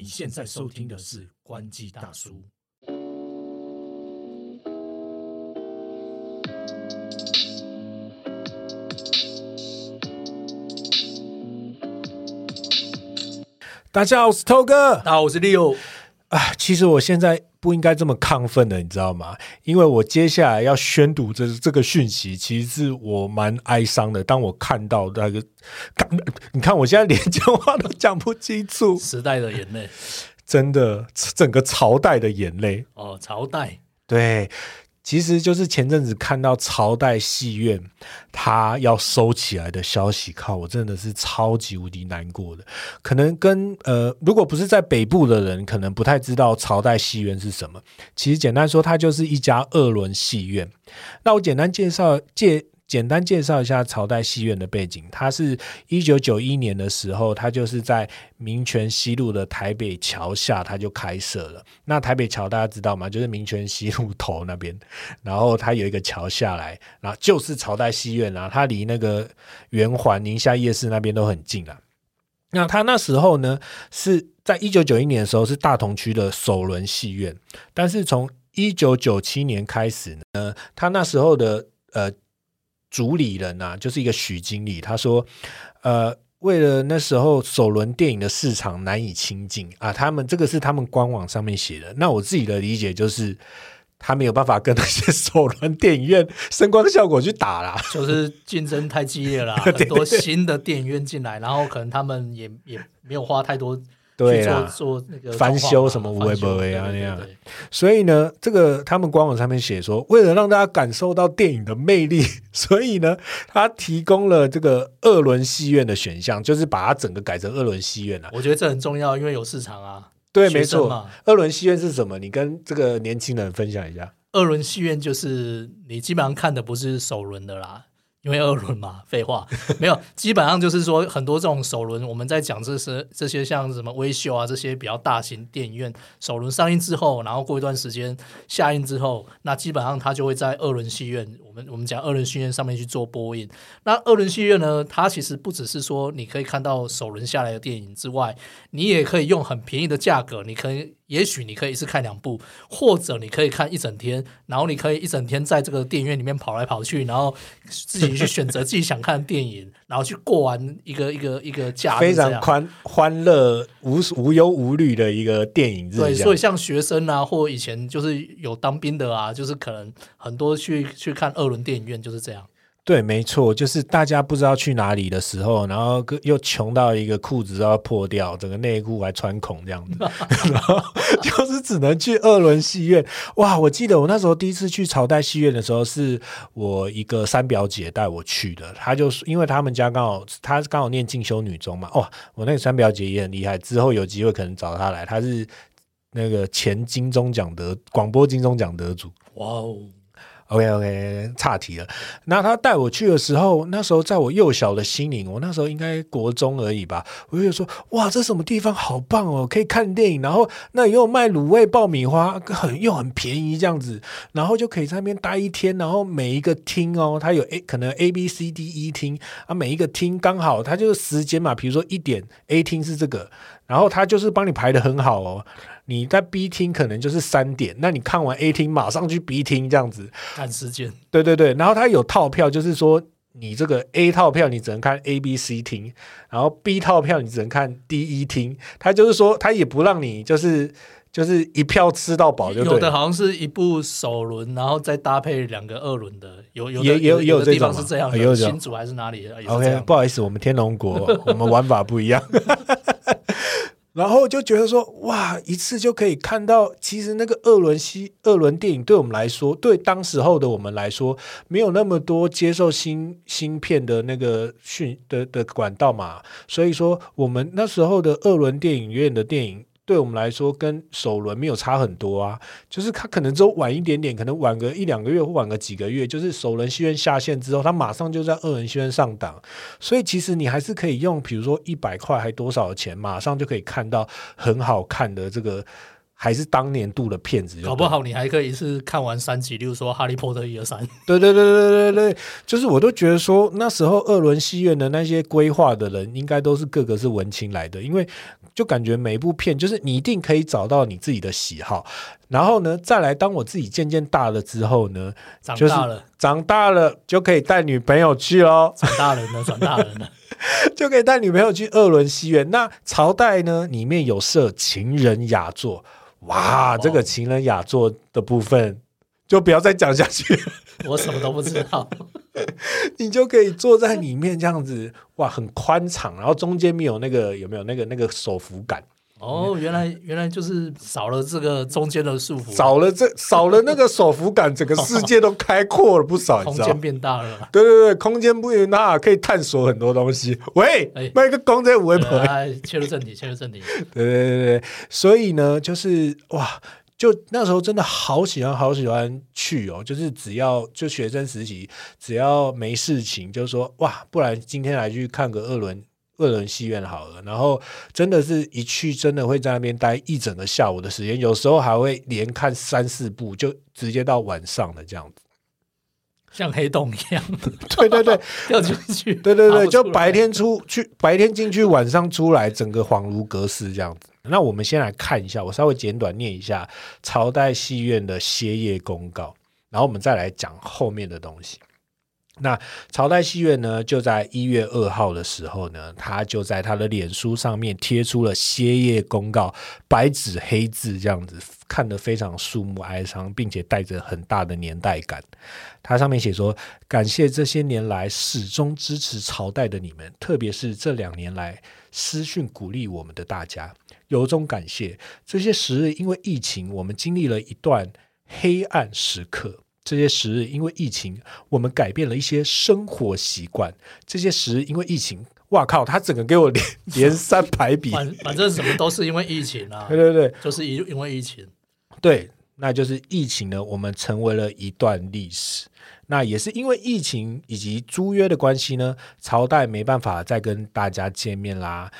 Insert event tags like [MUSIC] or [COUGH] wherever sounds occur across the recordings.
你现在收听的是《关机大叔》。大家好，我是涛哥。大家好，我是 Leo。啊，其实我现在不应该这么亢奋的，你知道吗？因为我接下来要宣读这这个讯息，其实是我蛮哀伤的。当我看到那个，你看我现在连 [LAUGHS] 讲话都讲不清楚，时代的眼泪，真的，整个朝代的眼泪。哦，朝代，对。其实就是前阵子看到朝代戏院它要收起来的消息，靠，我真的是超级无敌难过的。可能跟呃，如果不是在北部的人，可能不太知道朝代戏院是什么。其实简单说，它就是一家二轮戏院。那我简单介绍介。简单介绍一下朝代戏院的背景。它是一九九一年的时候，它就是在民权西路的台北桥下，它就开设了。那台北桥大家知道吗？就是民权西路头那边，然后它有一个桥下来，然后就是朝代戏院啊。它离那个圆环宁夏夜市那边都很近啊。那它那时候呢，是在一九九一年的时候是大同区的首轮戏院，但是从一九九七年开始呢，它那时候的呃。主理人啊，就是一个许经理。他说：“呃，为了那时候首轮电影的市场难以亲近啊，他们这个是他们官网上面写的。那我自己的理解就是，他没有办法跟那些首轮电影院声光效果去打啦，就是竞争太激烈了，[LAUGHS] 很多新的电影院进来，然后可能他们也也没有花太多。”对啊，做那个翻修什么微博啊那样，所以呢，这个他们官网上面写说，为了让大家感受到电影的魅力，所以呢，他提供了这个二轮戏院的选项，就是把它整个改成二轮戏院了。我觉得这很重要，因为有市场啊。对，没错。二轮戏院是什么？你跟这个年轻人分享一下。二轮戏院就是你基本上看的不是首轮的啦。因为二轮嘛，废话。没有，基本上就是说很多这种首轮，我们在讲这些这些像什么微秀啊这些比较大型电影院首轮上映之后，然后过一段时间下映之后，那基本上他就会在二轮戏院，们我们讲二轮戏院上面去做播映。那二轮戏院呢，它其实不只是说你可以看到首轮下来的电影之外，你也可以用很便宜的价格，你可以。也许你可以一次看两部，或者你可以看一整天，然后你可以一整天在这个电影院里面跑来跑去，然后自己去选择自己想看的电影，然后去过完一个一个一个假非常宽欢乐无无忧无虑的一个电影。对，所以像学生啊，或以前就是有当兵的啊，就是可能很多去去看二轮电影院就是这样。对，没错，就是大家不知道去哪里的时候，然后又穷到一个裤子都要破掉，整个内裤还穿孔这样子，[LAUGHS] 然后就是只能去二轮戏院。哇，我记得我那时候第一次去朝代戏院的时候，是我一个三表姐带我去的。她就是因为他们家刚好，她刚好念进修女中嘛。哇，我那个三表姐也很厉害，之后有机会可能找她来。她是那个前金钟奖得广播金钟奖得主。哇哦！OK OK，岔题了。那他带我去的时候，那时候在我幼小的心灵，我那时候应该国中而已吧。我就说：哇，这什么地方好棒哦，可以看电影，然后那又卖卤味、爆米花，[LAUGHS] 很又很便宜这样子，然后就可以在那边待一天。然后每一个厅哦，它有 A 可能 A B C D E 厅啊，每一个厅刚好它就是时间嘛，比如说一点 A 厅是这个，然后他就是帮你排的很好哦。你在 B 厅可能就是三点，那你看完 A 厅马上去 B 厅这样子赶时间。对对对，然后他有套票，就是说你这个 A 套票你只能看 A、B、C 厅，然后 B 套票你只能看 D、E 厅。他就是说他也不让你就是就是一票吃到饱，就有的好像是一部首轮，然后再搭配两个二轮的，有有也有有地方是这样，有新竹还是哪里？OK，不好意思，我们天龙国 [LAUGHS] 我们玩法不一样。然后就觉得说，哇，一次就可以看到，其实那个二轮西、二轮电影对我们来说，对当时候的我们来说，没有那么多接受新芯片的那个讯的的管道嘛，所以说我们那时候的二轮电影院的电影。对我们来说，跟首轮没有差很多啊，就是他可能只有晚一点点，可能晚个一两个月或晚个几个月，就是首轮戏院下线之后，他马上就在二轮戏院上档，所以其实你还是可以用，比如说一百块还多少钱，马上就可以看到很好看的这个。还是当年度的片子，搞不好你还可以是看完三集，例如说《哈利波特》一二三。[LAUGHS] 对对对对对对，就是我都觉得说那时候二轮戏院的那些规划的人，应该都是个个是文青来的，因为就感觉每一部片就是你一定可以找到你自己的喜好。然后呢，再来当我自己渐渐大了之后呢，长就是大了，长大了就可以带女朋友去喽，长大人了，长大人了。就可以带女朋友去 [LAUGHS] 二轮戏院。那朝代呢，里面有设情人雅座，哇，哦这个情人雅座的部分就不要再讲下去。[LAUGHS] 我什么都不知道。[LAUGHS] 你就可以坐在里面这样子，哇，很宽敞，然后中间没有那个有没有那个那个手扶感，哦，原来原来就是少了这个中间的束缚，少了这少了那个手扶感，[LAUGHS] 整个世界都开阔了不少？空间变大了。对对对，空间不一样，可以探索很多东西。喂哎，卖个公在微博，来，切入正题，切入正题。[LAUGHS] 对对对对，所以呢，就是哇，就那时候真的好喜欢好喜欢去哦，就是只要就学生时期，只要没事情，就说哇，不然今天来去看个二轮二轮戏院好了。然后真的是一去，真的会在那边待一整个下午的时间，有时候还会连看三四部，就直接到晚上的这样子。像黑洞一样对对 [LAUGHS] 对，要 [LAUGHS] 进去。对对对，就白天出去，白天进去，晚上出来，整个恍如隔世这样子。那我们先来看一下，我稍微简短念一下朝代戏院的歇业公告，然后我们再来讲后面的东西。那朝代戏院呢，就在一月二号的时候呢，他就在他的脸书上面贴出了歇业公告，白纸黑字这样子，看得非常肃穆哀伤，并且带着很大的年代感。它上面写说：“感谢这些年来始终支持朝代的你们，特别是这两年来私讯鼓励我们的大家，由衷感谢。这些时日因为疫情，我们经历了一段黑暗时刻。”这些时日因为疫情，我们改变了一些生活习惯。这些时日因为疫情，哇靠，他整个给我连连三排比，反反正什么都是因为疫情啊 [LAUGHS] 对，对对，就是因因为疫情。对，那就是疫情呢，我们成为了一段历史。那也是因为疫情以及租约的关系呢，朝代没办法再跟大家见面啦。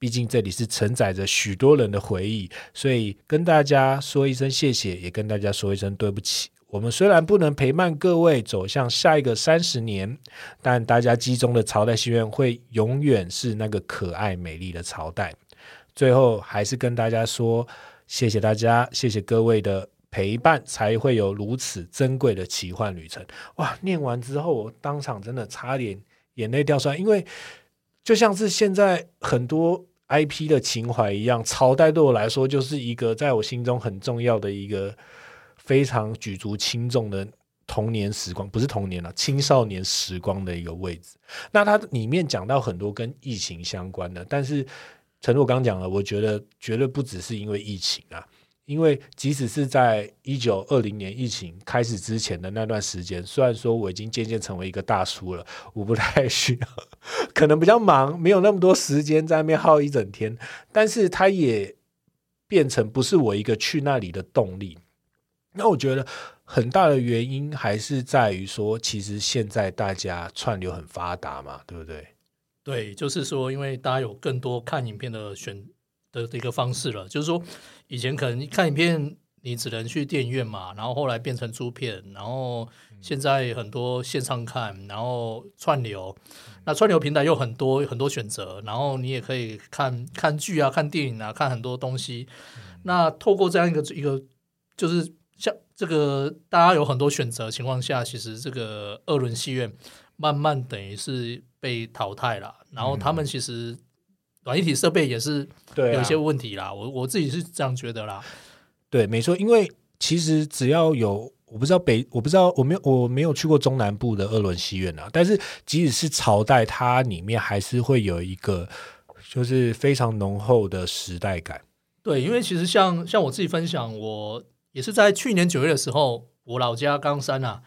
毕竟这里是承载着许多人的回忆，所以跟大家说一声谢谢，也跟大家说一声对不起。我们虽然不能陪伴各位走向下一个三十年，但大家记中的朝代心愿会永远是那个可爱美丽的朝代。最后还是跟大家说，谢谢大家，谢谢各位的陪伴，才会有如此珍贵的奇幻旅程。哇！念完之后，我当场真的差点眼泪掉出来，因为就像是现在很多 IP 的情怀一样，朝代对我来说就是一个在我心中很重要的一个非常举足轻重的。童年时光不是童年了、青少年时光的一个位置。那它里面讲到很多跟疫情相关的，但是陈露刚讲了，我觉得绝对不只是因为疫情啊，因为即使是在一九二零年疫情开始之前的那段时间，虽然说我已经渐渐成为一个大叔了，我不太需要，可能比较忙，没有那么多时间在那边耗一整天，但是它也变成不是我一个去那里的动力。那我觉得很大的原因还是在于说，其实现在大家串流很发达嘛，对不对？对，就是说，因为大家有更多看影片的选的一个方式了，就是说，以前可能看影片你只能去电影院嘛，然后后来变成租片，然后现在很多线上看，然后串流，那串流平台有很多很多选择，然后你也可以看看剧啊、看电影啊、看很多东西。那透过这样一个一个，就是像这个大家有很多选择情况下，其实这个二轮戏院慢慢等于是被淘汰了。然后他们其实软一体设备也是有一些问题啦，我我自己是这样觉得啦。对，没错，因为其实只要有，我不知道北，我不知道，我没有，我没有去过中南部的二轮戏院啊。但是即使是朝代，它里面还是会有一个就是非常浓厚的时代感。对，因为其实像像我自己分享，我也是在去年九月的时候，我老家冈山啊，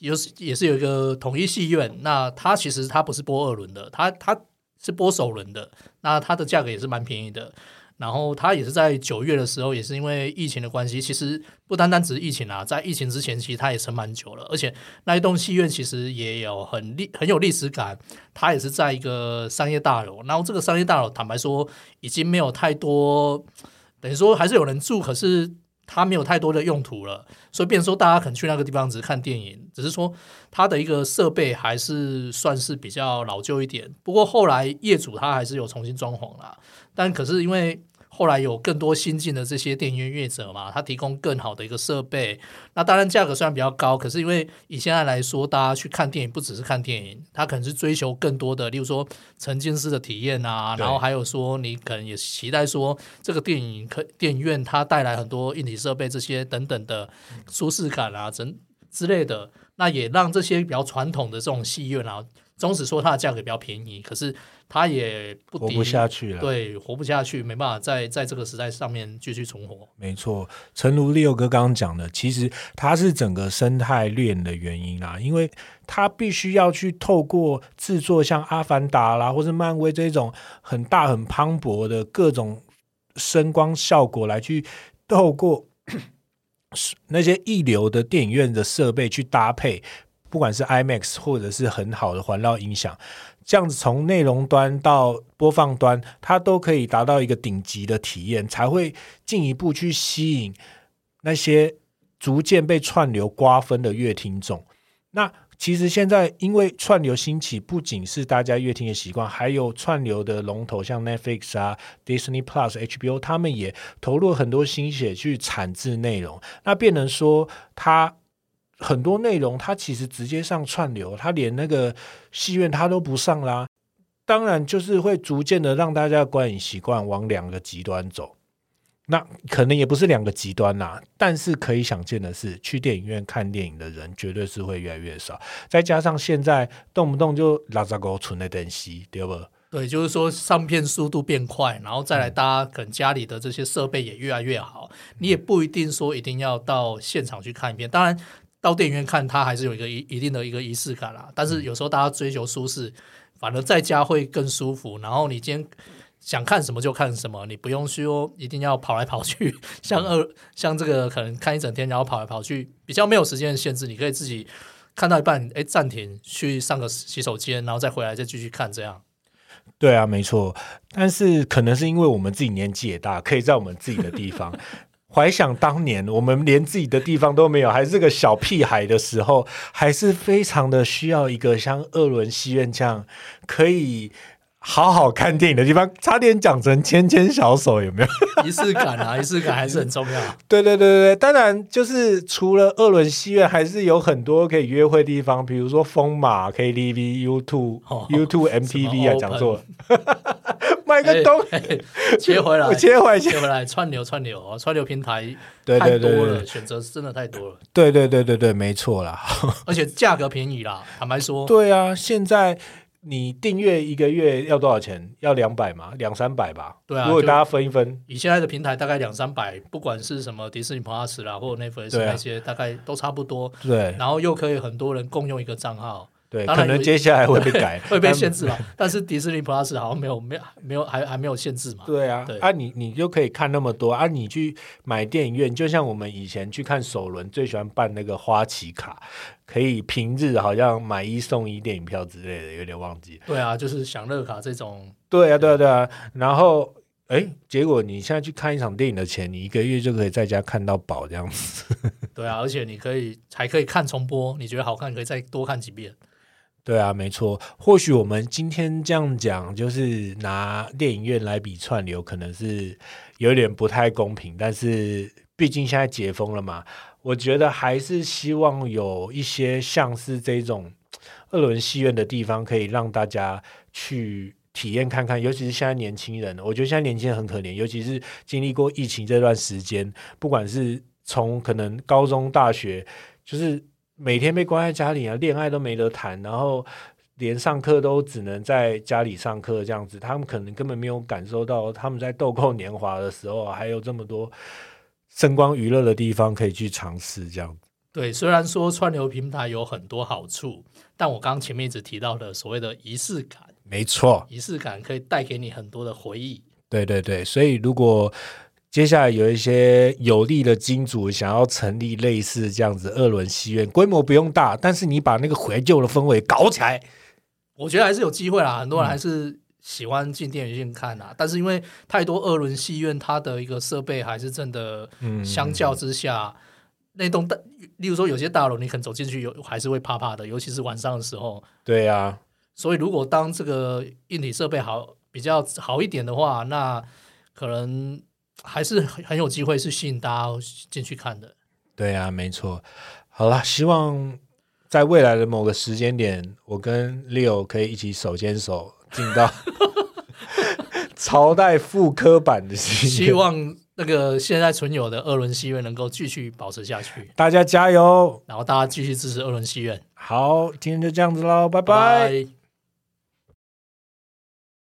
有也是有一个统一戏院，那它其实它不是播二轮的，它它是播首轮的，那它的价格也是蛮便宜的。然后它也是在九月的时候，也是因为疫情的关系，其实不单单只是疫情啊，在疫情之前，其实它也撑蛮久了，而且那一栋戏院其实也有很历很有历史感，它也是在一个商业大楼，然后这个商业大楼坦白说已经没有太多，等于说还是有人住，可是它没有太多的用途了，所以变说大家可能去那个地方只是看电影，只是说它的一个设备还是算是比较老旧一点。不过后来业主他还是有重新装潢啦，但可是因为。后来有更多新进的这些电影院业者嘛，他提供更好的一个设备。那当然价格虽然比较高，可是因为以现在来说，大家去看电影不只是看电影，他可能是追求更多的，例如说沉浸式的体验啊，然后还有说你可能也期待说这个电影可电影院它带来很多硬体设备这些等等的舒适感啊，整之类的，那也让这些比较传统的这种戏院啊。总使说它的价格比较便宜，可是它也不活不下去了。对，活不下去，没办法在在这个时代上面继续存活。没错，诚如六哥刚刚讲的，其实它是整个生态链的原因啦，因为它必须要去透过制作像《阿凡达》啦，或是漫威这种很大很磅礴的各种声光效果来去透过 [COUGHS] 那些一流的电影院的设备去搭配。不管是 IMAX 或者是很好的环绕音响，这样子从内容端到播放端，它都可以达到一个顶级的体验，才会进一步去吸引那些逐渐被串流瓜分的乐听众。那其实现在因为串流兴起，不仅是大家乐听的习惯，还有串流的龙头像 Netflix 啊、Disney Plus、HBO，他们也投入很多心血去产制内容，那变成说它。很多内容，它其实直接上串流，它连那个戏院它都不上啦。当然，就是会逐渐的让大家观影习惯往两个极端走。那可能也不是两个极端啦，但是可以想见的是，去电影院看电影的人绝对是会越来越少。再加上现在动不动就拉杂狗存的东西，对不？对，就是说上片速度变快，然后再来，大家可能家里的这些设备也越来越好，你也不一定说一定要到现场去看一遍。当然。到电影院看，它还是有一个一一定的一个仪式感啦。但是有时候大家追求舒适，反而在家会更舒服。然后你今天想看什么就看什么，你不用说一定要跑来跑去，[LAUGHS] 像二像这个可能看一整天，然后跑来跑去，比较没有时间的限制。你可以自己看到一半，哎，暂停去上个洗手间，然后再回来再继续看，这样。对啊，没错。但是可能是因为我们自己年纪也大，可以在我们自己的地方。怀想当年，我们连自己的地方都没有，还是个小屁孩的时候，还是非常的需要一个像二轮戏院这样可以好好看电影的地方。差点讲成牵牵小手，有没有 [LAUGHS] 仪式感啊？仪式感还是很重要。对对对对对，当然就是除了二轮戏院，还是有很多可以约会地方，比如说风马 KTV、YouTube、YouTube MTV 啊，讲座。卖个东，切回来，[LAUGHS] 切回来，切回来，串流，串流啊，串流平台太多了，选择真的太多了。对对对对对，没错啦，[LAUGHS] 而且价格便宜啦，坦白说。对啊，现在你订阅一个月要多少钱？要两百嘛，两三百吧。对啊，如果大家分一分，以现在的平台大概两三百，不管是什么迪士尼 Plus 啦，或者 Netflix 那些，大概都差不多。对，然后又可以很多人共用一个账号。对，可能接下来会被改，[LAUGHS] 会被限制嘛？但是迪士尼 Plus 好像没有，没有，没有，还还没有限制嘛？对啊，啊，你你就可以看那么多啊！你去买电影院，就像我们以前去看首轮，最喜欢办那个花旗卡，可以平日好像买一送一电影票之类的，有点忘记。对啊，就是享乐卡这种。对啊，对啊，对啊。然后，哎，结果你现在去看一场电影的钱，你一个月就可以在家看到饱这样子。[LAUGHS] 对啊，而且你可以还可以看重播，你觉得好看，可以再多看几遍。对啊，没错。或许我们今天这样讲，就是拿电影院来比串流，可能是有点不太公平。但是毕竟现在解封了嘛，我觉得还是希望有一些像是这种二轮戏院的地方，可以让大家去体验看看。尤其是现在年轻人，我觉得现在年轻人很可怜，尤其是经历过疫情这段时间，不管是从可能高中、大学，就是。每天被关在家里啊，恋爱都没得谈，然后连上课都只能在家里上课这样子，他们可能根本没有感受到他们在豆蔻年华的时候还有这么多声光娱乐的地方可以去尝试这样。对，虽然说串流平台有很多好处，但我刚前面一直提到的所谓的仪式感，没错，仪式感可以带给你很多的回忆。对对对，所以如果。接下来有一些有利的金主想要成立类似这样子二轮戏院，规模不用大，但是你把那个怀旧的氛围搞起来，我觉得还是有机会啦。很多人还是喜欢进电影院看啊。但是因为太多二轮戏院，它的一个设备还是真的，嗯相较之下，那栋大，例如说有些大楼，你可能走进去有还是会怕怕的，尤其是晚上的时候。对啊，所以如果当这个硬体设备好比较好一点的话，那可能还是很很有机会是吸引大家进去看的。对啊，没错。好啦，希望在未来的某个时间点，我跟 Leo 可以一起手牵手进到 [LAUGHS] 朝代复刻版的戏希。望那个现在存有的二轮戏院能够继续保持下去，大家加油！然后大家继续支持二轮戏院。好，今天就这样子喽，拜拜拜